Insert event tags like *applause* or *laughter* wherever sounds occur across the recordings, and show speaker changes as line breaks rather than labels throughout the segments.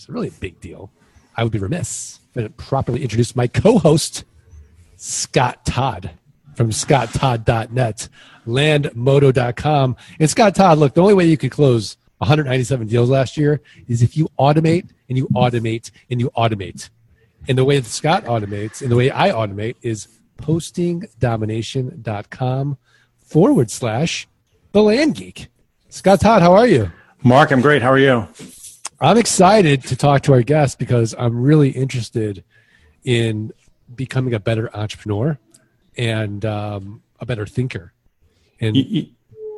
it's really a big deal. I would be remiss if I didn't properly introduce my co-host, Scott Todd from scotttodd.net, landmodo.com. And Scott Todd, look, the only way you could close 197 deals last year is if you automate and you automate and you automate. And the way that Scott automates and the way I automate is postingdomination.com forward slash the land geek. Scott Todd, how are you?
Mark, I'm great. How are you?
I'm excited to talk to our guest because I'm really interested in becoming a better entrepreneur and um, a better thinker, and,
You, you-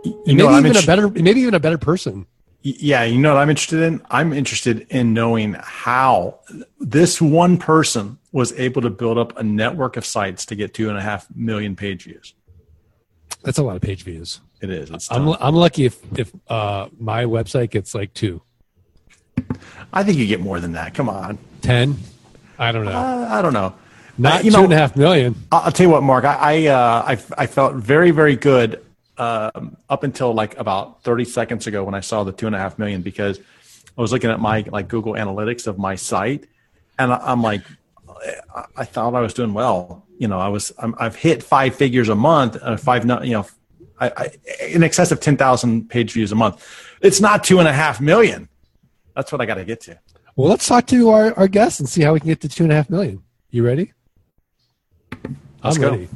you
and
know
maybe even a better, maybe even a better person.
Yeah, you know what I'm interested in? I'm interested in knowing how this one person was able to build up a network of sites to get two and a half million page views.
That's a lot of page views.
It is.
I'm. I'm lucky if if uh, my website gets like two,
I think you get more than that. Come on.
ten. I don't know.
Uh, I don't know.
Not
Uh, you
two
know,
and a half million.
I'll, tell you what, Mark. I I, uh, I I felt very very good um, up until like about 30 seconds ago when I saw the two and a half million because I was looking at my like Google Analytics of my site, and I, I'm like, I, I thought I was doing well. You know, I was I'm, I've hit five figures a month, uh, five you know, I, I, in excess of 10,000 page views a month. It's not two and a half million. That's what I got to get to.
Well, let's talk to our, our guest and see how we can get to two and a half million. You ready?
Let's
I'm
go.
ready.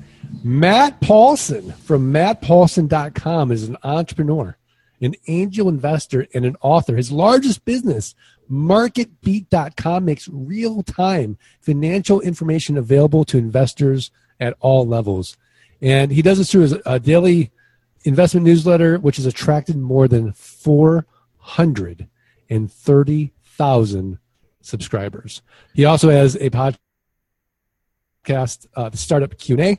Matt Paulson from mattpaulson.com is an entrepreneur, an angel investor, and an author. His largest business, MarketBeat.com, makes real time financial information available to investors at all levels. And he does this through his uh, daily investment newsletter, which has attracted more than 430,000 subscribers. He also has a podcast uh, the Startup Q and A.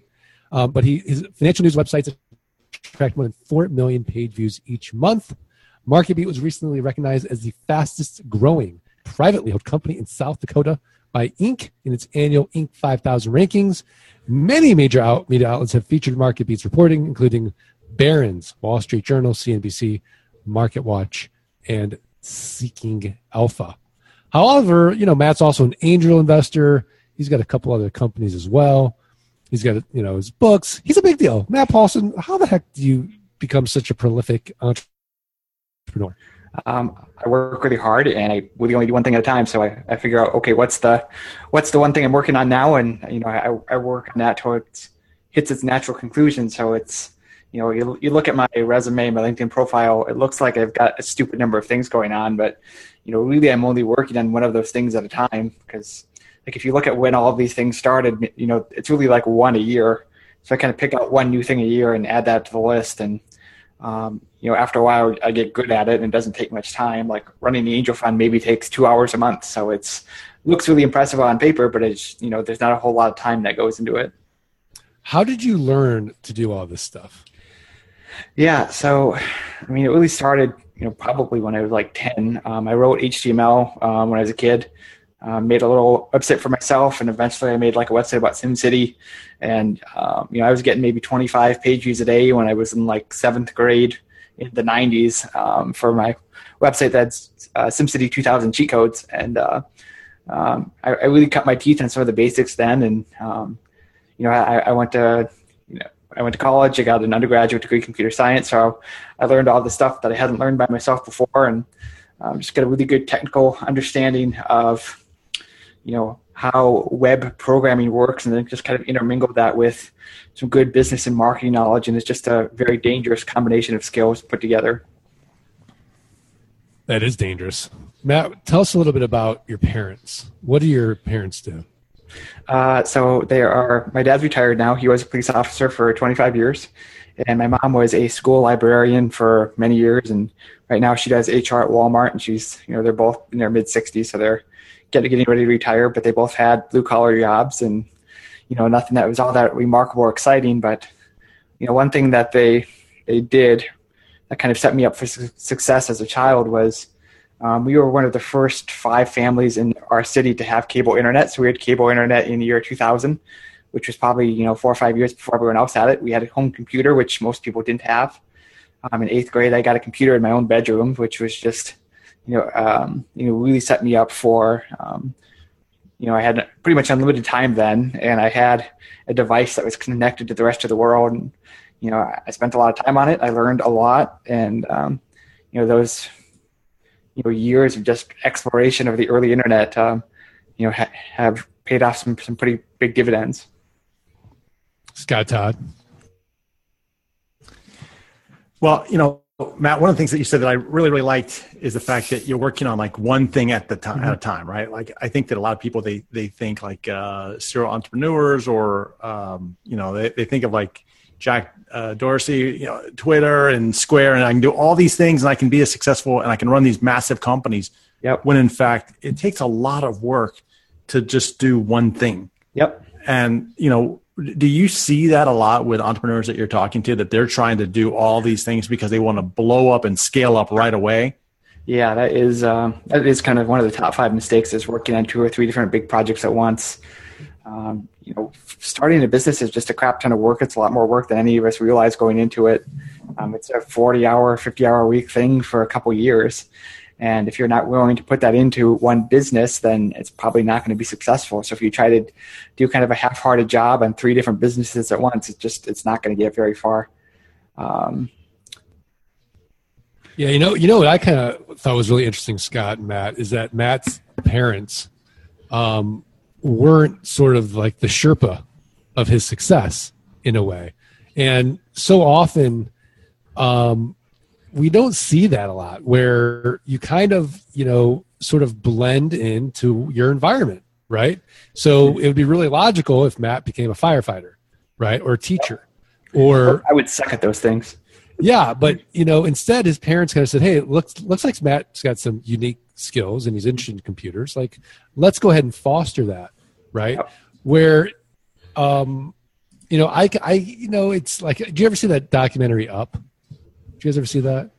Um, but he his financial news websites attract more than four million page views each month. MarketBeat was recently recognized as the fastest growing privately held company in South Dakota by Inc. in its annual Inc. 5000 rankings. Many major out, media outlets have featured MarketBeat's reporting, including Barron's, Wall Street Journal, CNBC, MarketWatch, and Seeking Alpha. However, you know, Matt's also an angel investor. He's got a couple other companies as well. He's got, you know, his books. He's a big deal. Matt Paulson, how the heck do you become such a prolific entrepreneur?
um, I work really hard and I really only do one thing at a time. So I, I figure out, okay, what's the, what's the one thing I'm working on now? And, you know, I, I work on that till it hits its natural conclusion. So it's, you know, you, you look at my resume, my LinkedIn profile, it looks like I've got a stupid number of things going on, but, you know, really I'm only working on one of those things at a time because like if you look at when all these things started, you know, it's really like one a year. So I kind of pick out one new thing a year and add that to the list. And, um, you know, after a while, I get good at it, and it doesn't take much time. Like running the angel fund maybe takes two hours a month, so it's looks really impressive on paper, but it's you know, there's not a whole lot of time that goes into it.
How did you learn to do all this stuff?
Yeah, so I mean, it really started, you know, probably when I was like ten. Um, I wrote HTML um, when I was a kid. Um, made a little website for myself, and eventually I made like a website about SimCity. And um, you know, I was getting maybe 25 page views a day when I was in like seventh grade in the 90s um, for my website that's uh, SimCity 2000 cheat codes. And uh, um, I, I really cut my teeth on some of the basics then. And you know, I, I went to I went to college. I got an undergraduate degree in computer science, so I learned all the stuff that I hadn't learned by myself before, and um, just got a really good technical understanding of you know how web programming works, and then just kind of intermingled that with some good business and marketing knowledge, and it's just a very dangerous combination of skills put together.
That is dangerous. Matt, tell us a little bit about your parents. What do your parents do?
Uh, so they are. My dad's retired now. He was a police officer for 25 years, And my mom was a school librarian for many years, and right now she does HR at Walmart. And she's, you know, they're both in their mid 60s, so they're getting getting ready to retire. But they both had blue collar jobs, and you know, nothing that was all that remarkable or exciting. But you know, one thing that they they did that kind of set me up for su- success as a child was um, we were one of the first five families in our city to have cable internet. So we had cable internet in the year 2000, which was probably you know four or five years before everyone else had it. We had a home computer, which most people didn't have. Um, in eighth grade, I got a computer in my own bedroom, which was just you know um, you know really set me up for um, you know I had pretty much unlimited time then, and I had a device that was connected to the rest of the world. And, you know, I spent a lot of time on it. I learned a lot, and um, you know those you know years of just exploration of the early internet, um, you know, ha- have paid off some some pretty big dividends.
Scott Todd.
Well, you know, Matt, one of the things that you said that I really, really liked is the fact that you're working on like one thing at the time mm-hmm. at a time, right? Like I think that a lot of people they they think like uh, serial entrepreneurs or um, you know they, they think of like Jack uh, Dorsey, you know, Twitter and Square, and I can do all these things, and I can be as successful, and I can run these massive companies.
Yep.
When in fact, it takes a lot of work to just do one thing.
Yep.
And you know, do you see that a lot with entrepreneurs that you're talking to that they're trying to do all these things because they want to blow up and scale up right away?
Yeah, that is um, that is kind of one of the top five mistakes is working on two or three different big projects at once. Um, you know, starting a business is just a crap ton of work. It's a lot more work than any of us realize going into it. Um, it's a 40 hour, 50 hour week thing for a couple years. And if you're not willing to put that into one business, then it's probably not going to be successful. So if you try to do kind of a half-hearted job on three different businesses at once, it's just it's not going to get very far. Um,
yeah, you know, you know what I kind of thought was really interesting, Scott and Matt, is that Matt's parents um, weren't sort of like the Sherpa of his success in a way. And so often, um, we don't see that a lot where you kind of, you know, sort of blend into your environment, right? So it would be really logical if Matt became a firefighter, right? Or a teacher. Or
I would suck at those things.
Yeah, but you know, instead his parents kind of said, "Hey, looks looks like Matt's got some unique skills and he's interested in computers. Like, let's go ahead and foster that, right? Yep. Where, um, you know, I, I, you know, it's like, do you ever see that documentary Up? Did you guys ever see that?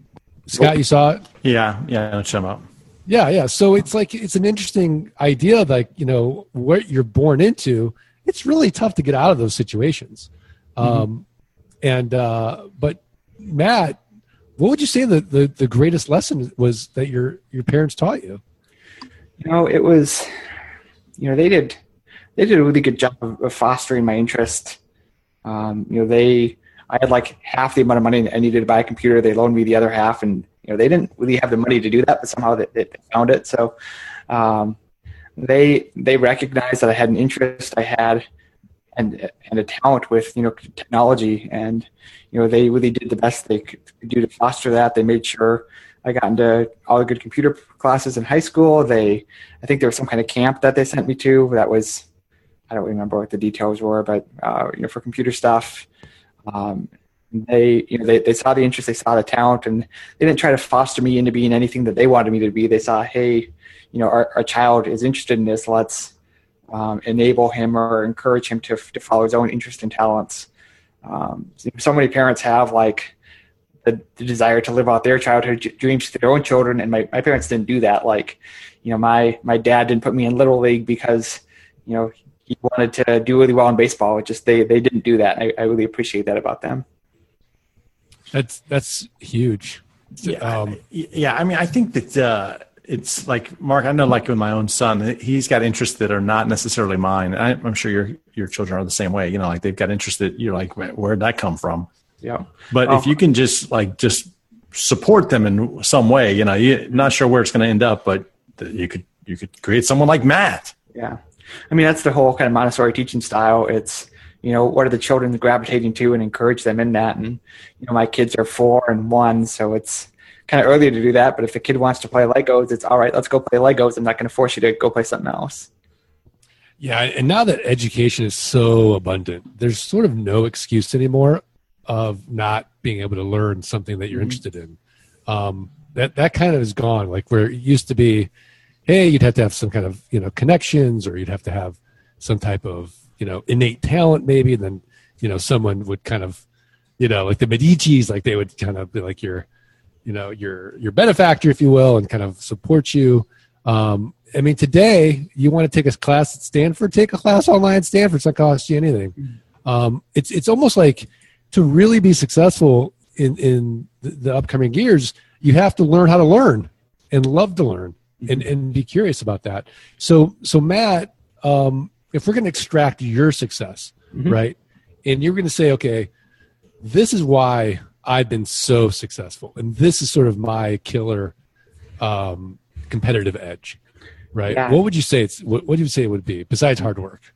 Scott, you saw it?
Yeah, yeah, no, shut up.
Yeah, yeah. So it's like it's an interesting idea, like you know what you're born into. It's really tough to get out of those situations. Mm-hmm. Um, and uh, but Matt, what would you say the, the the greatest lesson was that your your parents taught you?
You know, it was, you know, they did they did a really good job of, of fostering my interest. Um, you know, they I had like half the amount of money I needed to buy a computer. They loaned me the other half, and you know they didn't really have the money to do that, but somehow they, they found it. So um, they they recognized that I had an interest. I had and and a talent with you know technology, and you know they really did the best they could do to foster that. They made sure I got into all the good computer classes in high school. They I think there was some kind of camp that they sent me to that was I don't remember what the details were, but uh, you know for computer stuff. Um, they, you know, they, they saw the interest, they saw the talent, and they didn't try to foster me into being anything that they wanted me to be. They saw, hey, you know, our, our child is interested in this. Let's um, enable him or encourage him to, to follow his own interest and talents. Um, so many parents have like the, the, desire to live out their childhood dreams to their own children, and my, my parents didn't do that. Like, you know, my my dad didn't put me in little league because, you know, he wanted to do really well in baseball. It just they they didn't do that. I, I really appreciate that about them.
That's that's huge.
Yeah, um, yeah. I mean, I think that uh, it's like Mark. I know, like with my own son, he's got interests that are not necessarily mine. I, am sure your your children are the same way. You know, like they've got interests that you're like, where'd that come from?
Yeah.
But um, if you can just like just support them in some way, you know, you're not sure where it's going to end up, but you could you could create someone like Matt.
Yeah. I mean, that's the whole kind of Montessori teaching style. It's, you know, what are the children gravitating to and encourage them in that. And, you know, my kids are four and one, so it's kind of early to do that. But if the kid wants to play Legos, it's all right, let's go play Legos. I'm not going to force you to go play something else.
Yeah. And now that education is so abundant, there's sort of no excuse anymore of not being able to learn something that you're mm-hmm. interested in. Um, that that kind of is gone. Like where it used to be, hey, you'd have to have some kind of you know connections, or you'd have to have some type of you know innate talent, maybe. And then you know someone would kind of you know like the Medici's, like they would kind of be like your you know your your benefactor, if you will, and kind of support you. Um, I mean, today you want to take a class at Stanford, take a class online at Stanford. It's not cost you anything. Mm-hmm. Um, it's it's almost like to really be successful in in the, the, upcoming years, you have to learn how to learn and love to learn and and be curious about that. So so Matt, um, if we're going to extract your success, mm-hmm. right, and you're going to say, okay, this is why I've been so successful, and this is sort of my killer um, competitive edge right? Yeah. What would you say it's what, what do you say it would be besides hard work?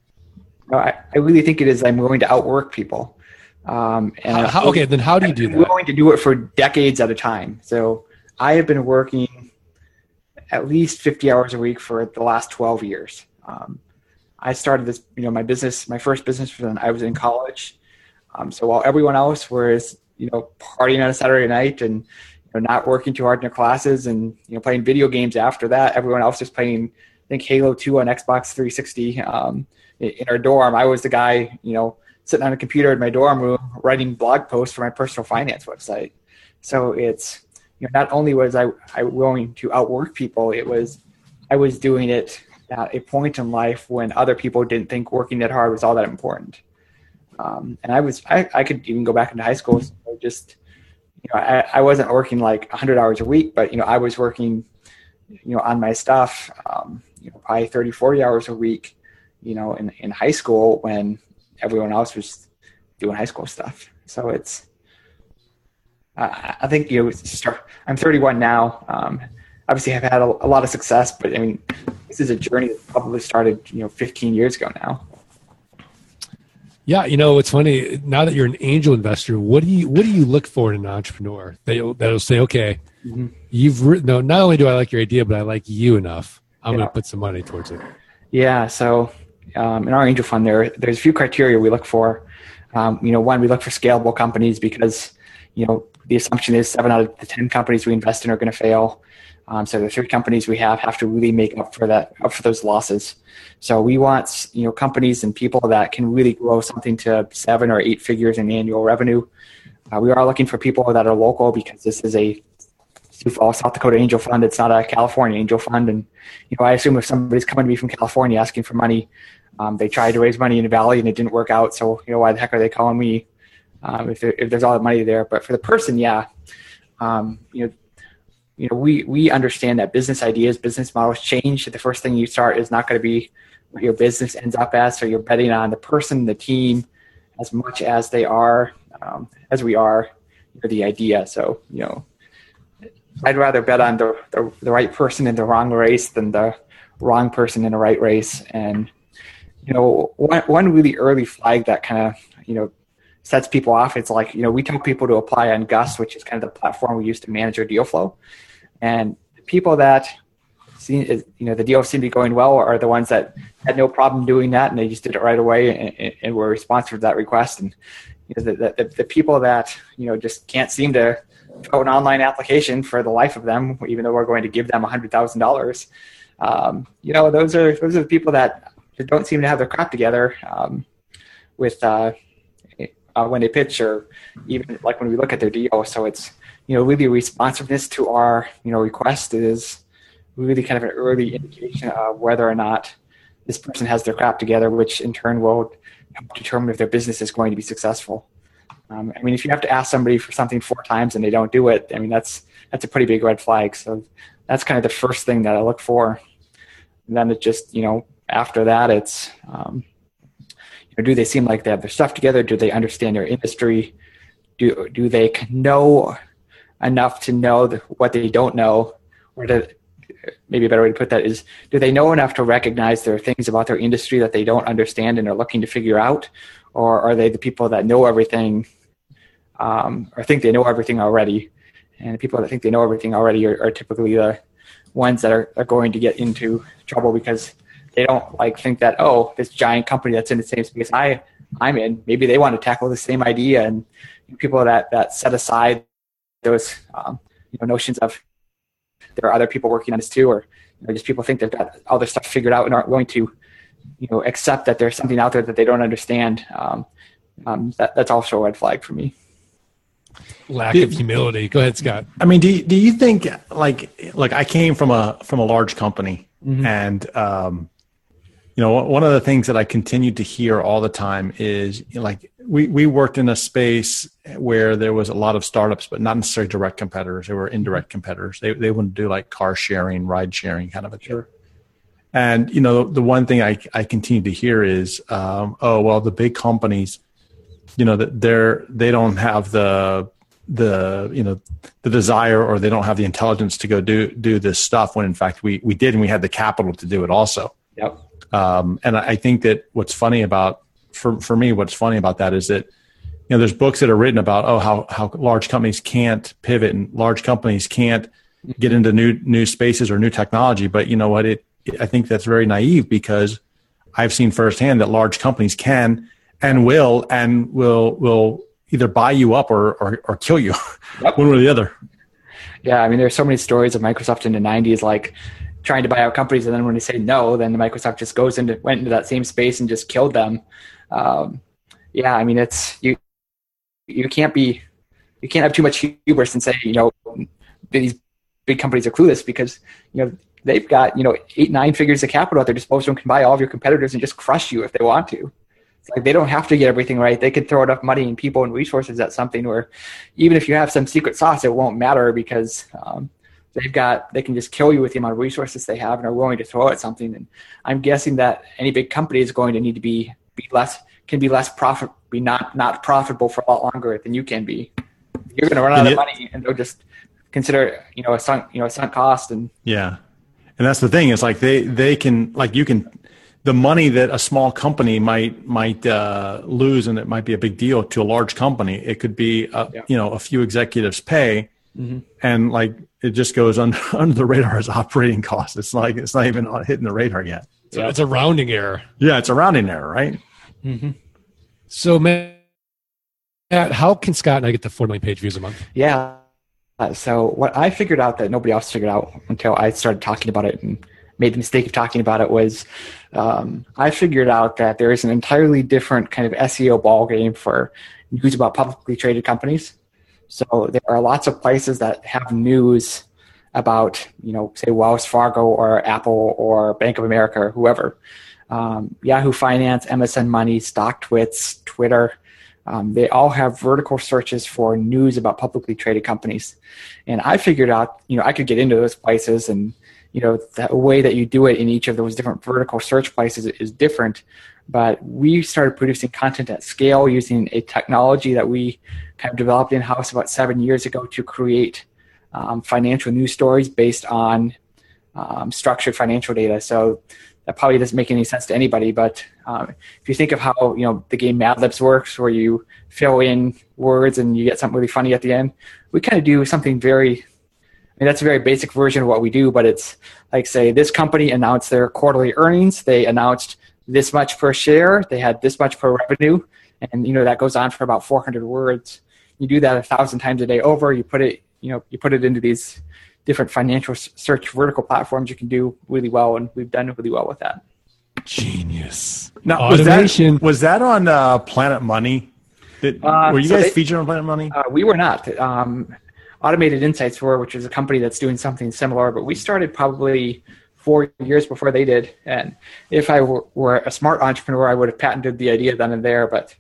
I, I really think it is I'm willing to outwork people. Um,
and how, okay, then how do you do
that? I'm willing to do it for decades at a time. So I have been working at least 50 hours a week for the last 12 years. Um, I started this, you know, my business, my first business when I was in college. Um, so while everyone else was, you know, partying on a Saturday night and you know, not working too hard in their classes and you know playing video games after that. Everyone else is playing, I think Halo Two on Xbox 360. Um, in our dorm, I was the guy, you know, sitting on a computer in my dorm room writing blog posts for my personal finance website. So it's you know not only was I I willing to outwork people, it was I was doing it at a point in life when other people didn't think working that hard was all that important. Um, and I was I, I could even go back into high school, so just you know, I, I wasn't working like 100 hours a week, but you know, I was working, you know, on my stuff, um, you know, probably 30, 40 hours a week, you know, in, in high school when everyone else was doing high school stuff. So it's, uh, I think you know, start, I'm 31 now. Um, obviously, I've had a, a lot of success, but I mean, this is a journey that probably started, you know, 15 years ago now.
Yeah, you know it's funny. Now that you're an angel investor, what do you what do you look for in an entrepreneur that that'll say, okay, mm-hmm. you've written. No, not only do I like your idea, but I like you enough. I'm yeah. going to put some money towards it.
Yeah. So um, in our angel fund, there there's a few criteria we look for. Um, you know, one we look for scalable companies because you know the assumption is seven out of the ten companies we invest in are going to fail. Um, so the three companies we have have to really make up for that, up for those losses. So we want you know companies and people that can really grow something to seven or eight figures in annual revenue. Uh, we are looking for people that are local because this is a Sioux Falls, South Dakota angel fund. It's not a California angel fund, and you know I assume if somebody's coming to me from California asking for money, um, they tried to raise money in the valley and it didn't work out. So you know why the heck are they calling me um, if, if there's all the money there? But for the person, yeah, um, you know you know, we we understand that business ideas, business models change. The first thing you start is not going to be what your business ends up as. So you're betting on the person, the team, as much as they are, um, as we are, the idea. So you know, I'd rather bet on the, the, the right person in the wrong race than the wrong person in the right race. And you know, one one really early flag that kind of you know sets people off. It's like you know we tell people to apply on Gust, which is kind of the platform we use to manage our deal flow. And people that see, you know, the deal seemed to be going well are the ones that had no problem doing that and they just did it right away and, and were responsive to that request. And you know, the, the, the people that, you know, just can't seem to fill an online application for the life of them, even though we're going to give them $100,000. Um, you know, those are, those are the people that don't seem to have their crap together um, with, uh, uh, when they pitch or even like when we look at their deal. So it's, you know, really responsiveness to our, you know, request is really kind of an early indication of whether or not this person has their crap together, which in turn will help determine if their business is going to be successful. Um, I mean, if you have to ask somebody for something four times and they don't do it, I mean, that's that's a pretty big red flag. So that's kind of the first thing that I look for. And then it just, you know, after that, it's, um, know, do they seem like they have their stuff together? Do they understand their industry? Do do they know enough to know the, what they don't know, or to maybe a better way to put that is do they know enough to recognize there are things about their industry that they don't understand and are looking to figure out or are they the people that know everything um, or think they know everything already and the people that think they know everything already are, are typically the ones that are, are going to get into trouble because they don't like think that oh this giant company that's in the same space i I'm in. Maybe they want to tackle the same idea, and people that that set aside those um, you know notions of there are other people working on this too, or you know, just people think they've got all their stuff figured out and aren't willing to you know accept that there's something out there that they don't understand. Um, um, that, that's also a red flag for me.
Lack of humility. Go ahead, Scott.
I mean, do you, do you think like like I came from a from a large company mm-hmm. and um, you know one of the things that I continue to hear all the time is you know, like we we worked in a space where there was a lot of startups, but not necessarily direct competitors. They were indirect competitors. They they wouldn't do like car sharing, ride sharing kind of a thing. And you know the one thing I I continue to hear is um, oh well the big companies you know that they're they don't have the the you know the desire or they don't have the intelligence to go do do this stuff when in fact we we did and we had the capital to do it also
yep
um, and i think that what's funny about for for me what's funny about that is that you know there's books that are written about oh how how large companies can't pivot and large companies can't get into new new spaces or new technology but you know what it i think that's very naive because i've seen firsthand that large companies can and will and will will either buy you up or or, or kill you, *laughs* yep. one or the other.
Yeah, I mean, there's so many stories of Microsoft in the '90s, like trying to buy out companies, and then when they say no, then Microsoft just goes into went into that same space and just killed them. Um, yeah, I mean, it's you. You can't be, you can't have too much hubris and say, you know, these big companies are clueless because you know they've got you know eight nine figures of capital at their disposal and can buy all of your competitors and just crush you if they want to. It's like they don't have to get everything right. They could throw enough money and people and resources at something where even if you have some secret sauce, it won't matter because um, they've got they can just kill you with the amount of resources they have and are willing to throw at something. And I'm guessing that any big company is going to need to be be less can be less profit be not not profitable for a lot longer than you can be. You're going to run out of money and they'll just consider you know a sunk you know a sunk cost and
yeah. And that's the thing. It's like they they can like you can the money that a small company might might uh, lose, and it might be a big deal to a large company. It could be a, yeah. you know a few executives pay, mm-hmm. and like it just goes under *laughs* under the radar as operating costs. It's like it's not even hitting the radar yet.
So yeah. it's a rounding error.
Yeah, it's a rounding error, right?
Mm-hmm. So, Matt, how can Scott and I get the four million page views a month?
Yeah. Uh, so what I figured out that nobody else figured out until I started talking about it and made the mistake of talking about it was um, I figured out that there is an entirely different kind of SEO ball game for news about publicly traded companies. So there are lots of places that have news about, you know, say Wells Fargo or Apple or Bank of America or whoever. Um, Yahoo Finance, MSN Money, StockTwits, Twitter. Um, they all have vertical searches for news about publicly traded companies. And I figured out, you know, I could get into those places and you know the way that you do it in each of those different vertical search places is different but we started producing content at scale using a technology that we kind of developed in house about seven years ago to create um, financial news stories based on um, structured financial data so that probably doesn't make any sense to anybody but um, if you think of how you know the game mad libs works where you fill in words and you get something really funny at the end we kind of do something very I mean, that's a very basic version of what we do, but it's like, say, this company announced their quarterly earnings. They announced this much per share. They had this much per revenue. And, you know, that goes on for about 400 words. You do that a thousand times a day over. You put it, you know, you put it into these different financial search vertical platforms. You can do really well. And we've done really well with that.
Genius.
Now, Automation. was that, was that on uh, Planet Money? Did, uh, were you so guys they, featured on Planet Money?
Uh, we were not. Um, Automated Insights were, which is a company that's doing something similar, but we started probably four years before they did. And if I were, were a smart entrepreneur, I would have patented the idea then and there. But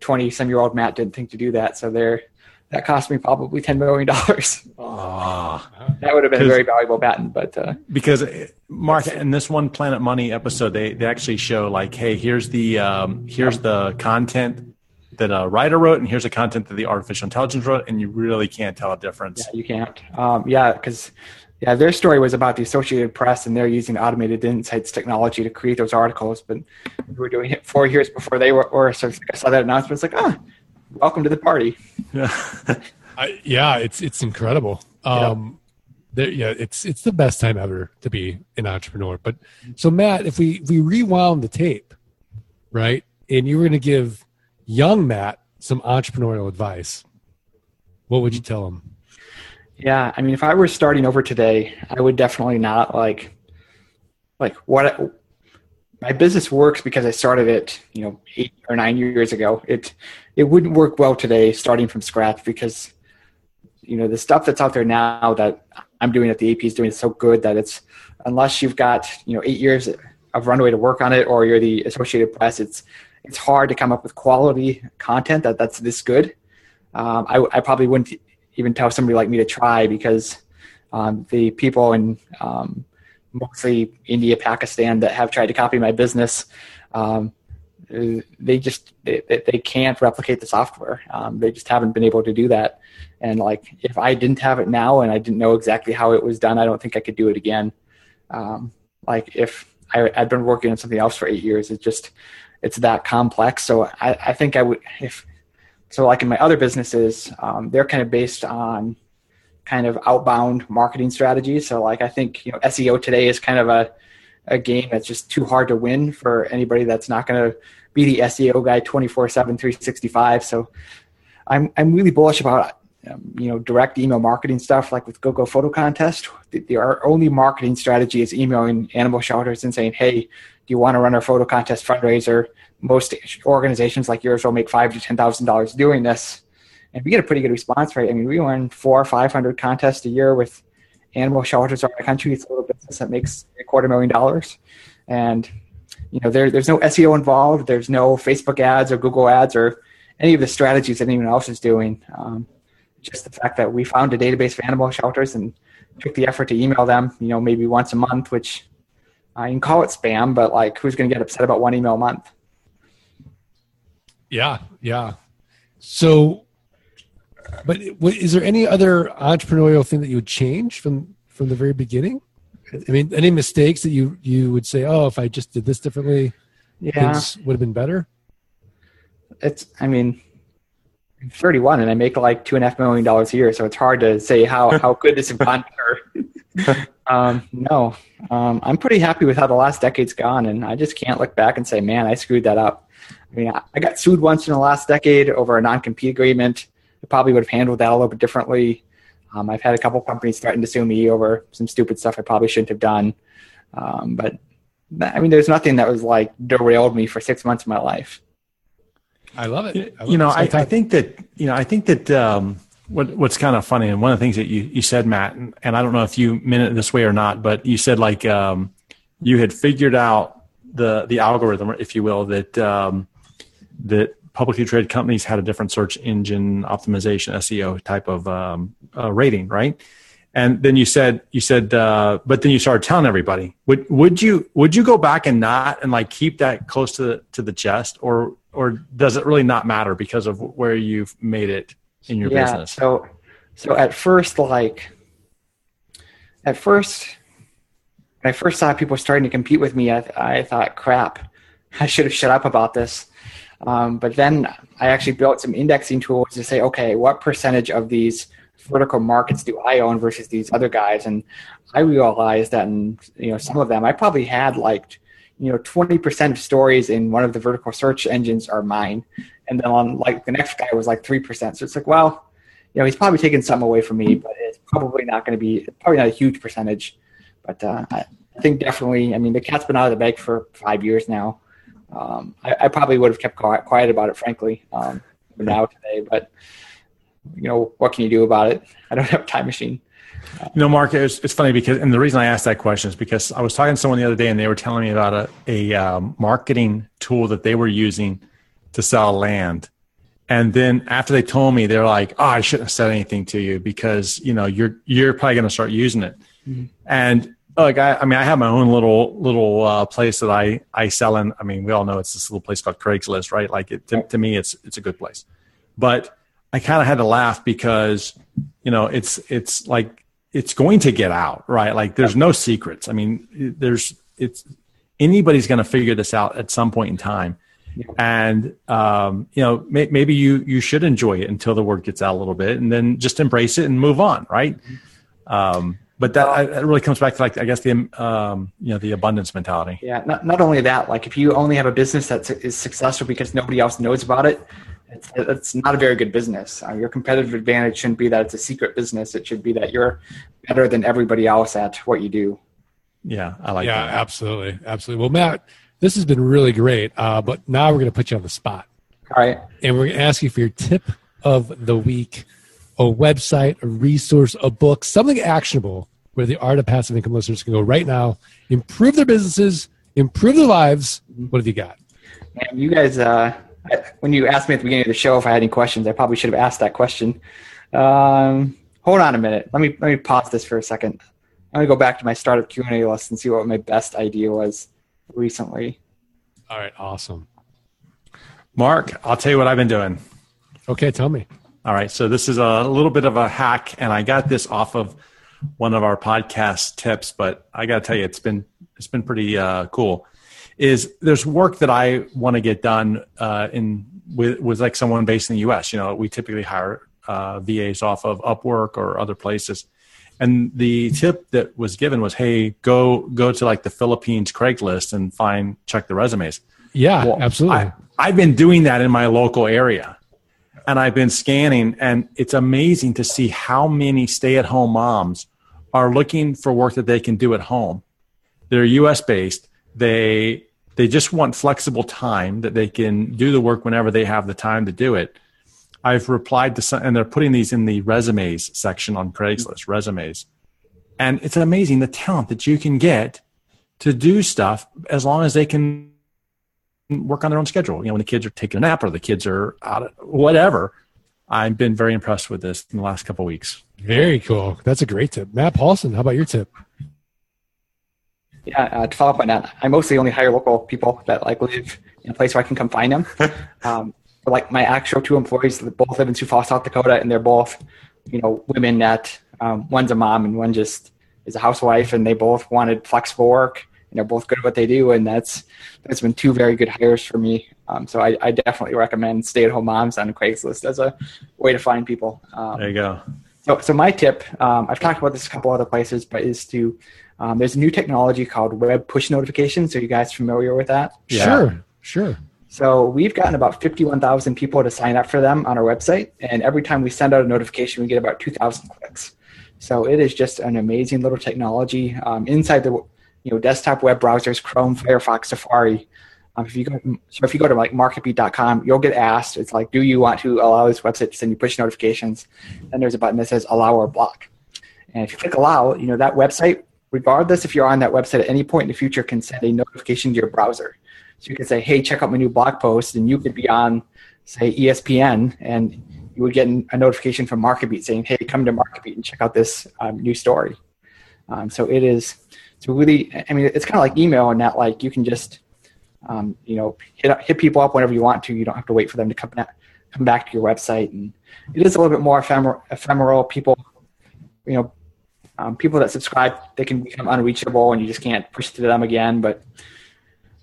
twenty um, some year old Matt didn't think to do that, so there that cost me probably ten million dollars. *laughs* Oh, that would have been a very valuable patent. But uh,
because uh, Mark, in this one Planet Money episode, they they actually show like, hey, here's the um, here's the content that a writer wrote, and here's the content that the artificial intelligence wrote, and you really can't tell a difference.
Yeah, you can't. Um, yeah, because yeah, their story was about the Associated Press, and they're using automated insights technology to create those articles. But we were doing it four years before they were. Or so I saw that announcement. It's like, ah, welcome to the party.
Yeah, *laughs* I, yeah, it's it's incredible. Um, there, yeah, it's it's the best time ever to be an entrepreneur. But so Matt, if we if we rewound the tape, right? and you were going to give young Matt some entrepreneurial advice, what would you tell him?
Yeah, I mean, if I were starting over today, I would definitely not like, like what my business works because I started it, you know, eight or nine years ago. It it wouldn't work well today starting from scratch because, you know, the stuff that's out there now that I'm doing that the AP is doing is so good that it's unless you've got you know eight years of runway to work on it or you're the Associated Press, it's it's hard to come up with quality content that that's this good. Um, I, I probably wouldn't even tell somebody like me to try because um, the people in um, mostly India, Pakistan that have tried to copy my business, um, they just they, they can't replicate the software. Um, they just haven't been able to do that. And like if I didn't have it now and I didn't know exactly how it was done, I don't think I could do it again. Um, like if I, had been working on something else for eight years, it just it's that complex. So I, I think I would if so like in my other businesses, um, they're kind of based on kind of outbound marketing strategies. So like I think you know SEO today is kind of a a game that's just too hard to win for anybody that's not going to be the SEO guy 24/7 365. So I'm I'm really bullish about um, you know direct email marketing stuff like with GoGo Photo Contest. The, the, our only marketing strategy is emailing animal shelters and saying, "Hey, do you want to run our photo contest fundraiser?" Most organizations like yours will make five to ten thousand dollars doing this and we get a pretty good response rate. I mean, we run four or five hundred contests a year with animal shelters around the country. It's a little business that makes a quarter million dollars, and you know, there, there's no SEO involved. There's no Facebook ads or Google ads or any of the strategies that anyone else is doing. Um, just the fact that we found a database of animal shelters and took the effort to email them, you know, maybe once a month, which I can call it spam, but like, who's going to get upset about one email a month?
Yeah, yeah. So but is there any other entrepreneurial thing that you would change from from the very beginning? I mean, any mistakes that you you would say, oh, if I just did this differently, yeah. things would have been better.
It's, I mean, I'm 31 and I make like two and a half million dollars a year, so it's hard to say how *laughs* how good this gone *laughs* um, no, um, I'm pretty happy with how the last decade's gone, and I just can't look back and say, man, I screwed that up. I mean, I got sued once in the last decade over a non-compete agreement. I probably would have handled that a little bit differently. Um, I've had a couple companies threaten to sue me over some stupid stuff I probably shouldn't have done. Um, but I mean, there's nothing that was like derailed me for six months of my life.
I love it.
I love you know, I, I, think that you know, I think that um, what what's kind of funny, and one of the things that you you said, Matt, and, and I don't know if you meant it this way or not, but you said like um, you had figured out the the algorithm, if you will, that um, that publicly traded companies had a different search engine optimization SEO type of um, uh, rating, right? And then you said you said, uh, but then you started telling everybody. Would would you would you go back and not and like keep that close to the, to the chest, or or does it really not matter because of where you've made it in your
yeah,
business?
So so at first, like at first, when I first saw people starting to compete with me, I, I thought, crap, I should have shut up about this. Um, but then I actually built some indexing tools to say, okay, what percentage of these vertical markets do I own versus these other guys? And I realized that in you know some of them, I probably had like you know 20% of stories in one of the vertical search engines are mine, and then on like the next guy was like three percent. So it's like, well, you know, he's probably taking something away from me, but it's probably not going to be probably not a huge percentage. But uh, I think definitely, I mean, the cat's been out of the bag for five years now um, I, I, probably would have kept quiet, quiet about it, frankly, um, now today. But you know, what can you do about it? I don't *laughs* have a time machine.
You know, Mark, it's, it's funny because, and the reason I asked that question is because I was talking to someone the other day, and they were telling me about a, a um, marketing tool that they were using to sell land. And then after they told me, they're like, "Oh, I shouldn't have said anything to you because you know you're you're probably going to start using it." Mm-hmm. And like I, I mean, I have my own little little uh, place that I I sell in. I mean, we all know it's this little place called Craigslist, right? Like it, to, to me, it's it's a good place. But I kind of had to laugh because you know it's it's like it's going to get out, right? Like there's no secrets. I mean, there's it's anybody's going to figure this out at some point in time. And um, you know, may, maybe you you should enjoy it until the word gets out a little bit, and then just embrace it and move on, right? Um, but that, that really comes back to like I guess the um, you know the abundance mentality.
Yeah, not, not only that, like if you only have a business that is successful because nobody else knows about it, it's, it's not a very good business. Uh, your competitive advantage shouldn't be that it's a secret business. It should be that you're better than everybody else at what you do.
Yeah, I like that.
yeah,
that.
absolutely, absolutely. Well, Matt, this has been really great. Uh, but now we're going to put you on the spot,
All right.
and we're going to ask you for your tip of the week: a website, a resource, a book, something actionable where the art of passive income listeners can go right now, improve their businesses, improve their lives. What have you got?
And you guys, uh, when you asked me at the beginning of the show if I had any questions, I probably should have asked that question. Um, hold on a minute. Let me let me pause this for a second. I'm gonna go back to my startup Q and A list and see what my best idea was recently.
All right, awesome.
Mark, I'll tell you what I've been doing.
Okay, tell me.
All right, so this is a little bit of a hack, and I got this off of one of our podcast tips, but I got to tell you, it's been it's been pretty uh, cool. Is there's work that I want to get done uh, in with with like someone based in the U.S. You know, we typically hire uh, VAs off of Upwork or other places, and the tip that was given was, "Hey, go go to like the Philippines Craigslist and find check the resumes."
Yeah,
Well,
absolutely.
I, I've been doing that in my local area. And I've been scanning, and it's amazing to see how many stay at home moms are looking for work that they can do at home. They're US based. They they just want flexible time that they can do the work whenever they have the time to do it. I've replied to some, and they're putting these in the resumes section on Craigslist, resumes. And it's amazing the talent that you can get to do stuff as long as they can work on their own schedule. You know, when the kids are taking a nap or the kids are out, of, whatever. I've been very impressed with this in the last couple of weeks.
Very cool. That's a great tip. Matt Paulson, how about your tip?
Yeah, uh, to follow up on that, I mostly only hire local people that like live in a place where I can come find them. *laughs* um, but, like my actual two employees, they both live in Sioux Falls, South Dakota, and they're both, you know, women that um, one's a mom and one just is a housewife, and they both wanted flexible work, and they're both good at what they do, and that's that's been two very good hires for me. Um, so I, I definitely recommend stay-at-home moms on Craigslist as a way to find people. Um,
There you go.
so, so my tip, um, I've talked about this a couple other places, but is to um, there's a new technology called web push notifications. Are you guys familiar with that?
Yeah.
Sure, sure.
So we've gotten about 51,000 people to sign up for them on our website, and every time we send out a notification, we get about 2,000 clicks. So it is just an amazing little technology um, inside the you know desktop web browsers, Chrome, Firefox, Safari. Um, if you go, so if you go to like marketbeat.com, you'll get asked, it's like, do you want to allow this website to send you push notifications? Then there's a button that says allow or block. And if you click allow, you know that website, regardless if you're on that website at any point in the future, can send a notification to your browser. So you can say, hey, check out my new blog post, and you could be on, say, ESPN, and you would get a notification from MarketBeat saying, hey, come to MarketBeat and check out this um, new story. Um, so it is, it's really, I mean, it's kind of like email in that, like, you can just, um, you know, hit, hit people up whenever you want to. You don't have to wait for them to come back, come back to your website. And it is a little bit more ephemeral. ephemeral. People, you know, um, people that subscribe, they can become unreachable and you just can't push to them again. But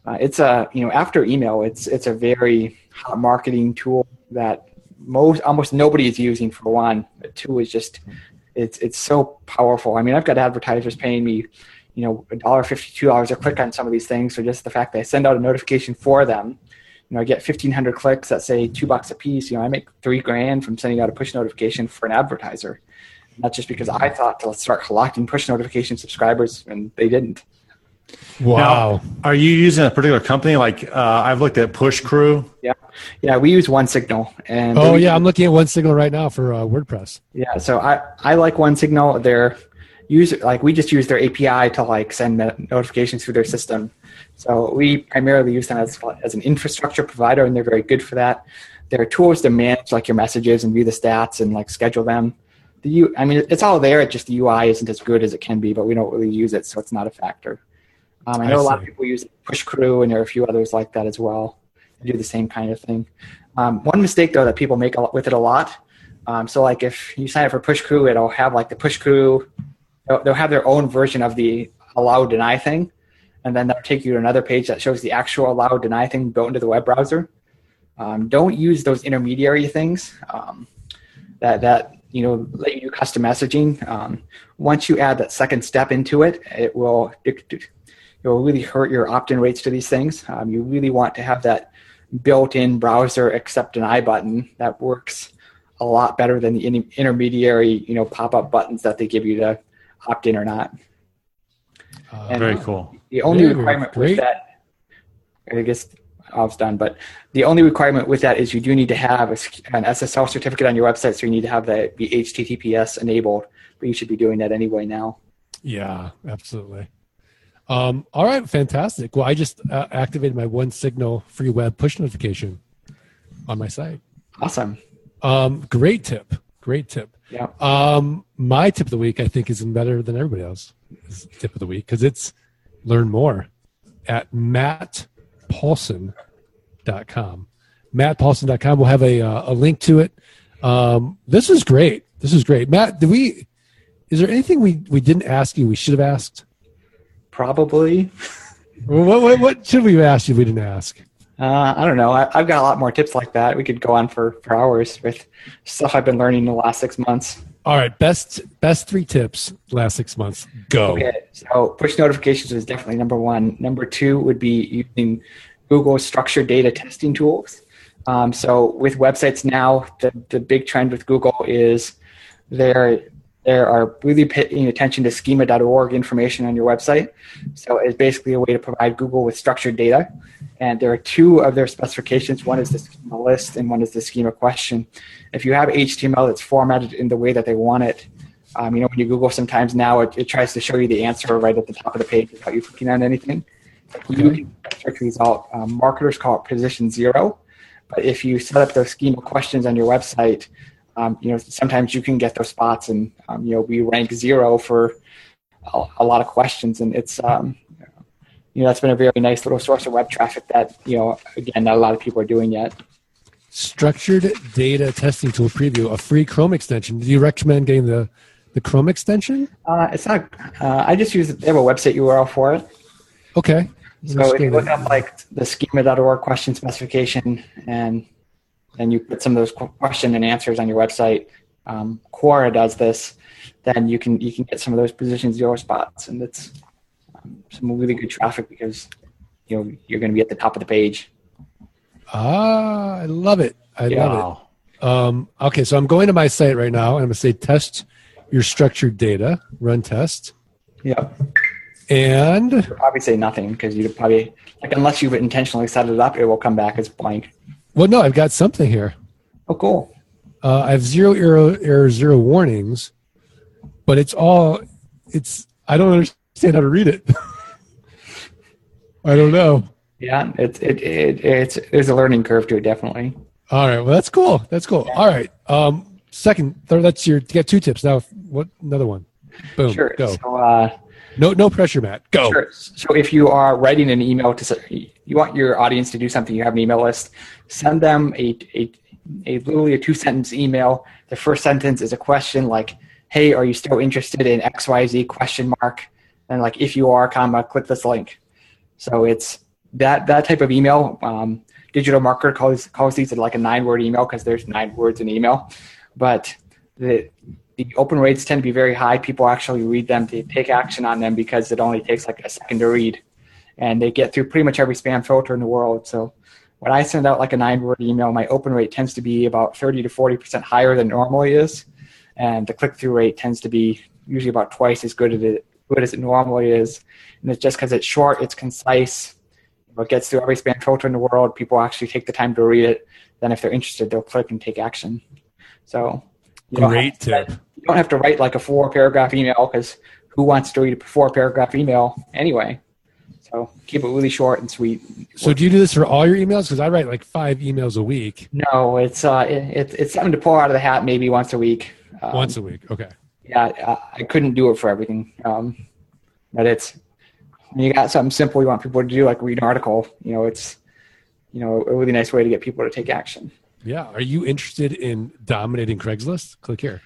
uh, it's a, you know, after email, it's, it's a very hot marketing tool that most, almost nobody is using for one. But two is just, it's, it's so powerful. I mean, I've got advertisers paying me, you know, a dollar fifty, two dollars a click on some of these things. So just the fact that I send out a notification for them, you know, I get fifteen hundred clicks that say two bucks a piece. You know, I make three grand from sending out a push notification for an advertiser. That's just because I thought to start collecting push notification subscribers, and they didn't.
Wow.
Now, are you using a particular company? Like uh, I've looked at Push Crew.
Yeah, yeah, we use One Signal, and
oh
they-
yeah, I'm looking at one signal right now for uh, WordPress.
Yeah, so I, I like One Signal. They're use like we just use their API to like send no- notifications through their system. So we primarily use them as as an infrastructure provider, and they're very good for that. There are tools to manage like your messages and view the stats and like schedule them. The U, I mean, it's all there. It's just the UI isn't as good as it can be, but we don't really use it, so it's not a factor. Um, I
I
know a lot of people use Push Crew, and there are a few others like that as well. They do the same kind of thing. Um, one mistake though that people make a lot, with it a lot. Um, so like if you sign up for Push Crew, it'll have like the Push Crew. They'll, they'll have their own version of the allow deny thing, and then they'll take you to another page that shows the actual allow deny thing built into the web browser. Um, don't use those intermediary things. Um, that that you know let you do custom messaging. Um, once you add that second step into it, it will it, it will really hurt your opt-in rates to these things. Um, you really want to have that built-in browser accept an I button that works a lot better than the in- intermediary you know pop-up buttons that they give you to opt in or not.
Uh,
And-
Very cool.
The only
Very
requirement
great.
with that, I guess I was done, but the only requirement with that is you do need to have a, s- an SSL certificate on your website, so you need to have the, the HTTPS enabled, but you should be doing that anyway now.
Yeah, absolutely. Um, all right, fantastic. Well, I just uh, activated my One Signal free web push notification on my site.
Awesome.
Um, great tip. Great tip.
Yeah.
Um, my tip of the week, I think, is better than everybody else. Tip of the week because it's learn more at mattpaulson.com. Mattpaulson.com. We'll have a, uh, a link to it. Um, this is great. This is great. Matt, did we? Is there anything we, we didn't ask you we should have asked?
Probably.
What, what, what should we have asked you we didn't ask?
Uh, I don't know. I, I've got a lot more tips like that. We could go on for, for hours with stuff I've been learning in the last six months.
All right, best best three tips last six months. Go.
Okay, so push notifications is definitely number one. Number two would be using Google structured data testing tools. Um, so with websites now, the, the big trend with Google is there there are really paying attention to schema.org information on your website. So it's basically a way to provide Google with structured data. And there are two of their specifications. One is the schema list and one is the schema question. If you have HTML that's formatted in the way that they want it, um, you know, when you Google sometimes now, it, it tries to show you the answer right at the top of the page without you clicking on anything. You
Okay.
can check out. Um, marketers call it position zero. But if you set up those schema questions on your website, um, you know, sometimes you can get those spots and, um, you know, we rank zero for a, a lot of questions. And it's, um, you know, that's been a very nice little source of web traffic that, you know, again, not a lot of people are doing yet.
Structured data testing tool preview, a free Chrome extension. Do you recommend getting the the Chrome extension?
Uh, it's not, uh, I just use, they have a website URL for it.
Okay.
So if you look up like the schema.org question specification and then you put some of those question and answers on your website, um, Quora does this, then you can you can get some of those position zero spots, and it's um, some really good traffic because you know you're going to be at the top of the page.
Ah, I love it. I
Yeah.
love it. Um, okay, so I'm going to my site right now, and I'm going to say test your structured data, run test,
Yeah,
and
You'll probably say nothing because you probably like unless you've intentionally set it up, it will come back as blank.
Well, no, I've got something here.
Oh, cool.
Uh, I have zero error, error, zero warnings, but it's all it's. I don't understand how to read it. *laughs* I don't know.
Yeah, it's it, it it's there's a learning curve to it definitely.
All right. Well, that's cool. That's cool. All right. Um, second, third, that's your. You got two tips now. What another one? Boom.
Sure.
Go.
So, uh,
No, no pressure, Matt. Go.
Sure. So if you are writing an email to, you want your audience to do something, you have an email list, send them a, a, a literally a two sentence email. The first sentence is a question like, Hey, are you still interested in XYZ question mark? And like, if you are, comma, click this link. So it's that, that type of email. Um, digital marketer calls, calls these like a nine word email because there's nine words in email, but the, the open rates tend to be very high. People actually read them, they take action on them because it only takes like a second to read. And they get through pretty much every spam filter in the world. So when I send out like a nine word email, my open rate tends to be about 30 to 40% higher than normally is. And the click through rate tends to be usually about twice as good as it, good as it normally is. And it's just because it's short, it's concise, it gets through every spam filter in the world. People actually take the time to read it. Then if they're interested, they'll click and take action. So
Great
to-
tip.
you don't have to write like a four paragraph email because who wants to read a four paragraph email anyway? So keep it really short and sweet.
So do you do this for all your emails? Because I write like five emails a week,
No, it's uh, it, it's something to pull out of the hat maybe once a week. Um,
once a week. Okay.
yeah, I, I couldn't do it for everything. Um, but it's when you got something simple you want people to do, like read an article. You know, it's you know a really nice way to get people to take action.
Yeah. Are you interested in dominating Craigslist? Click here.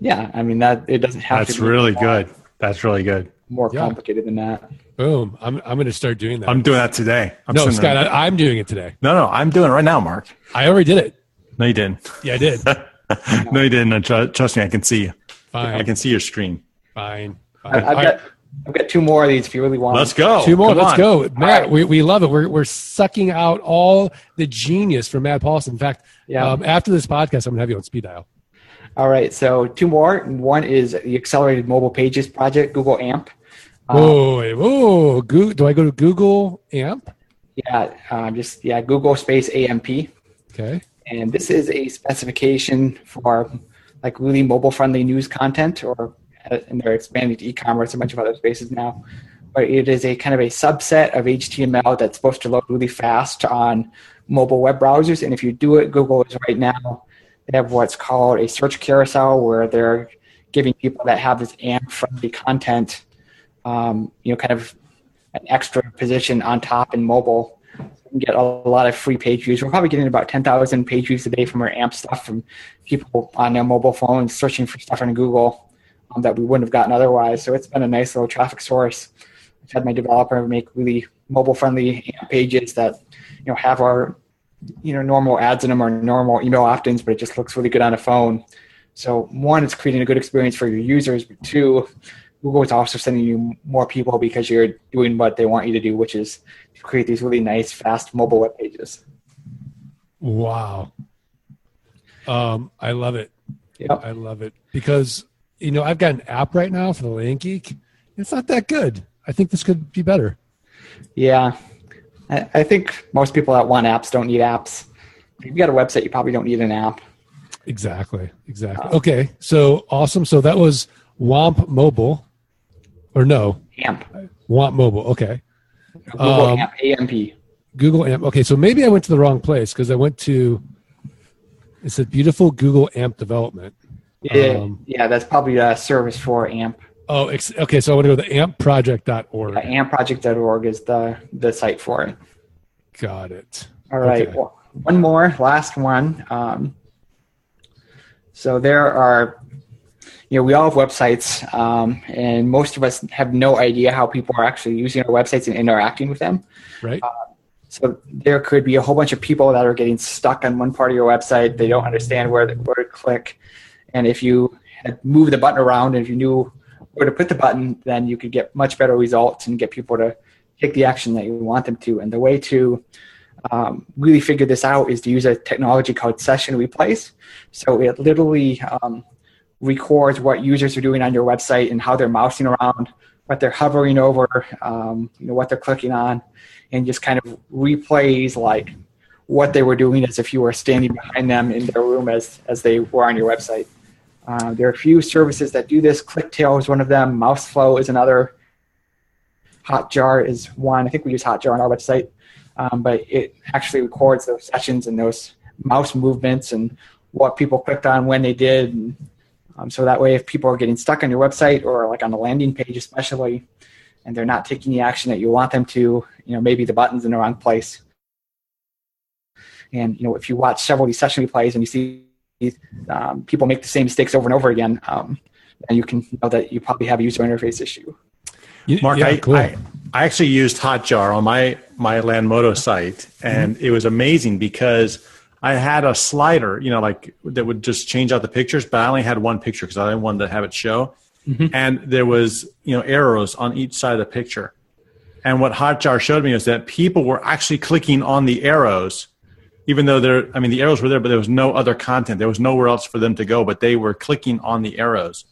Yeah, I mean that it doesn't have
That's
to be That's
really
more,
good. That's really good.
more
Yeah.
complicated than that.
Boom. I'm I'm going to start doing that.
I'm doing that today. I'm
no, Scott,
them-
I, I'm doing it today.
no, no, I'm doing it right now, Mark.
I already did it.
No, you didn't.
Yeah, I did. *laughs*
no, you didn't. Trust me, I can see you.
Fine.
I can see your screen.
Fine. Fine.
I've
All right.
got I've got two more of these if you really want.
Let's go.
Two more.
Come
Let's
on.
go, Matt.
right.
We, we love it. We're we're sucking out all the genius from Matt Paulson. In fact,
Yeah.
um, after this podcast, I'm gonna have you on speed dial.
All right, so two more. One is the Accelerated Mobile Pages Project, Google AMP. Um,
Whoa, wait, whoa. Goo do I go to Google AMP?
Yeah, um, just yeah, Google space AMP,
Okay.
and this is a specification for like really mobile-friendly news content, or and they're expanding to e-commerce and a bunch of other spaces now. But it is a kind of a subset of HTML that's supposed to load really fast on mobile web browsers. And if you do it, Google is right now they have what's called a search carousel, where they're giving people that have this AMP-friendly content, um, you know, kind of an extra position on top in mobile. You get a lot of free page views. We're probably getting about 10,000 page views a day from our AMP stuff from people on their mobile phones searching for stuff on Google um, that we wouldn't have gotten otherwise. So it's been a nice little traffic source. I've had my developer make really mobile-friendly pages that you know have our you know normal ads in them or normal email opt-ins, but it just looks really good on a phone. So one, it's creating a good experience for your users, but two, Google is also sending you more people because you're doing what they want you to do, which is to create these really nice, fast mobile web pages.
Wow. Um, I love it.
Yep.
I love it because you know I've got an app right now for the Land Geek. It's not that good. I think this could be better.
Yeah. I, I think most people that want apps don't need apps. If you've got a website, you probably don't need an app.
Exactly. Exactly. Okay. So awesome. So that was Wamp Mobile, or no,
AMP.
Wamp Mobile. Okay.
Google
Um,
AMP, AMP.
Google AMP. Okay. So maybe I went to the wrong place because I went to. It said beautiful Google AMP development.
Yeah,
um,
yeah, that's probably a service for AMP.
Oh, ex- okay. So I want to go to ampproject.org.
Uh, AMPproject.org is the, the site for it.
Got it.
All right.
Okay.
Well, one more, last one. Um, so there are, you know, we all have websites, um, and most of us have no idea how people are actually using our websites and interacting with them.
Right.
So there could be a whole bunch of people that are getting stuck on one part of your website. They don't understand where where to click, and if you had moved the button around, and if you knew where to put the button, then you could get much better results and get people to take the action that you want them to. And the way to um, really figure this out is to use a technology called Session Replays. So it literally um, records what users are doing on your website and how they're mousing around, what they're hovering over, um, you know, what they're clicking on, and just kind of replays like what they were doing as if you were standing behind them in their room as as they were on your website. Uh, there are a few services that do this. ClickTale is one of them. MouseFlow is another. Hotjar is one. I think we use Hotjar on our website, um, but it actually records those sessions and those mouse movements and what people clicked on when they did. And, um, so that way, if people are getting stuck on your website or like on the landing page, especially, and they're not taking the action that you want them to, you know, maybe the button's in the wrong place. And you know, if you watch several of these session replays and you see um, people make the same mistakes over and over again, um, then you can know that you probably have a user interface issue.
Mark,
yeah,
I,
cool.
I, I actually used Hotjar on my my Landmodo site, and
Mm-hmm.
it was amazing because I had a slider, you know, like that would just change out the pictures, but I only had one picture because I didn't want to have it show,
Mm-hmm.
and there was you know arrows on each side of the picture, and what Hotjar showed me was that people were actually clicking on the arrows. Even though there, I mean, the arrows were there, but there was no other content. There was nowhere else for them to go, but they were clicking on the arrows.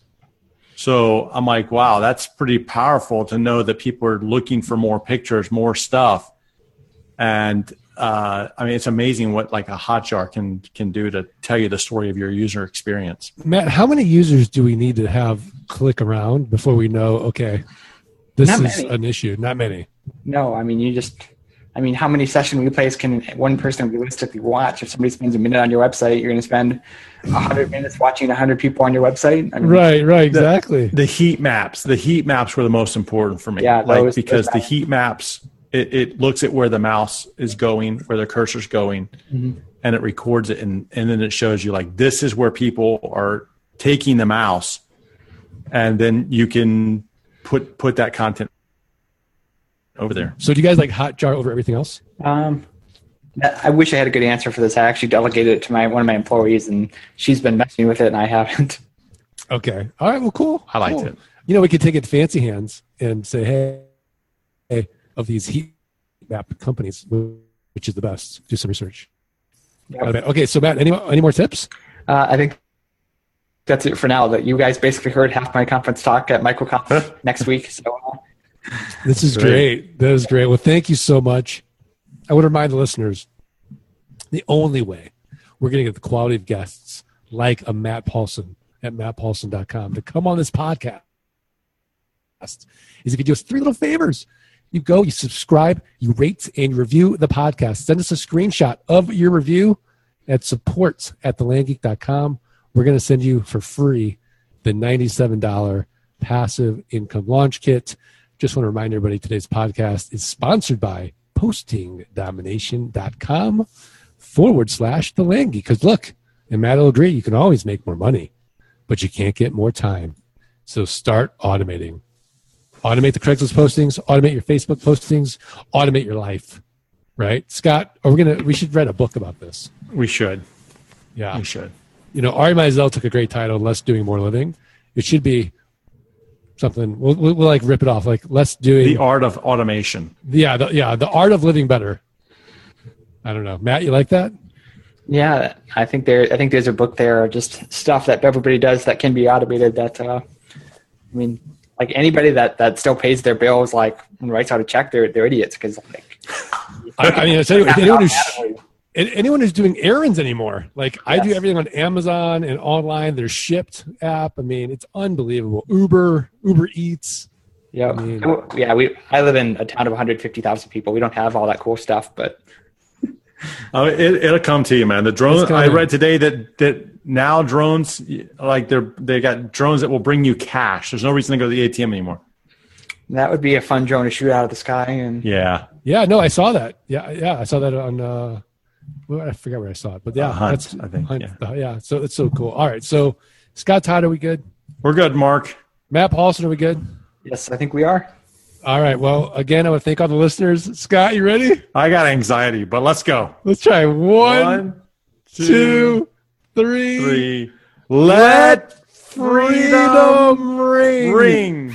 So I'm like, wow, that's pretty powerful to know that people are looking for more pictures, more stuff. And uh, I mean, it's amazing what like a hotjar can can do to tell you the story of your user experience.
Matt, how many users do we need to have click around before we know, okay, this
Not
is
many.
an issue? Not many.
No, I mean you just. I mean, how many session replays can one person realistically watch? If somebody spends a minute on your website, you're going to spend hundred minutes watching hundred people on your website. I mean,
Right, right, exactly.
The heat maps, the heat maps were the most important for me.
Yeah,
like
those-
because
those
the heat maps, it, it looks at where the mouse is going, where the cursor's going,
Mm-hmm.
and it records it, and and then it shows you like this is where people are taking the mouse, and then you can put put that content over there.
So do you guys like Hotjar over everything else?
Um, I wish I had a good answer for this. I actually delegated it to my one of my employees, and she's been messing with it, and I haven't. *laughs*
Okay. All right. Well, cool.
I liked
Cool.
it.
You know, we could take it to fancy hands and say, hey, hey, of these heat map companies, which is the best? Do some research.
Yep.
Okay. So, Matt, any, any more tips?
Uh, I think that's it for now. That you guys basically heard half my conference talk at MicroConf *laughs* next week. So
This is
Great.
great. That is great. Well, thank you so much. I would remind the listeners the only way we're going to get the quality of guests like a Matt Paulson at mattpaulson.com to come on this podcast is if you do us three little favors. You go, you subscribe, you rate and you review the podcast. Send us a screenshot of your review at supports at thelandgeek.com. We're going to send you for free the $97 passive income launch kit. Just want to remind everybody today's podcast is sponsored by postingdomination.com forward slash the land geek. Because look, and Matt will agree, you can always make more money, but you can't get more time. So start automating. Automate the Craigslist postings, automate your Facebook postings, automate your life. Right? Scott, are we gonna we should write a book about this.
We should.
Yeah.
We should.
You know, Ari Meisel took a great title, Less Doing More Living. It should be something we'll, we'll, we'll like rip it off, like let's do
The art of automation.
yeah, the, yeah, the art of living better. I don't know. Matt, you like that?
yeah, I think there. I think there's a book there, just stuff that everybody does that can be automated. That uh, I mean, like anybody that that still pays their bills, like and writes out a check, they're they're idiots because like
I, I mean, I tell you,
not
anyone who's *laughs*
automatically.
Anyone who's doing errands anymore, like I do everything on Amazon and online. There's Shipt app. I mean, it's unbelievable. Uber, Uber Eats.
Yeah,
I mean-
yeah. We I live in a town of 150,000 people. We don't have all that cool stuff, but *laughs*
Oh, it, it'll come to you, man. The drone. I read today that that now drones, like they're they got drones that will bring you cash. There's no reason to go to the ATM anymore.
that would be a fun drone to shoot out of the sky. And
Yeah,
Yeah, no, I saw that. Yeah, yeah, I saw that on. uh well, I forget where I saw it, but yeah,
Uh, Hunt,
that's
I think,
Hunt,
yeah.
uh, yeah. So it's so cool. All right, so Scott Todd, are we good?
we're good, Mark.
Matt Paulson, are we good?
yes, I think we are.
All right. Well, again, I want to thank all the listeners. Scott, you ready?
I got anxiety, but let's go.
Let's try one,
One,
two, three.
three. Let freedom ring. ring.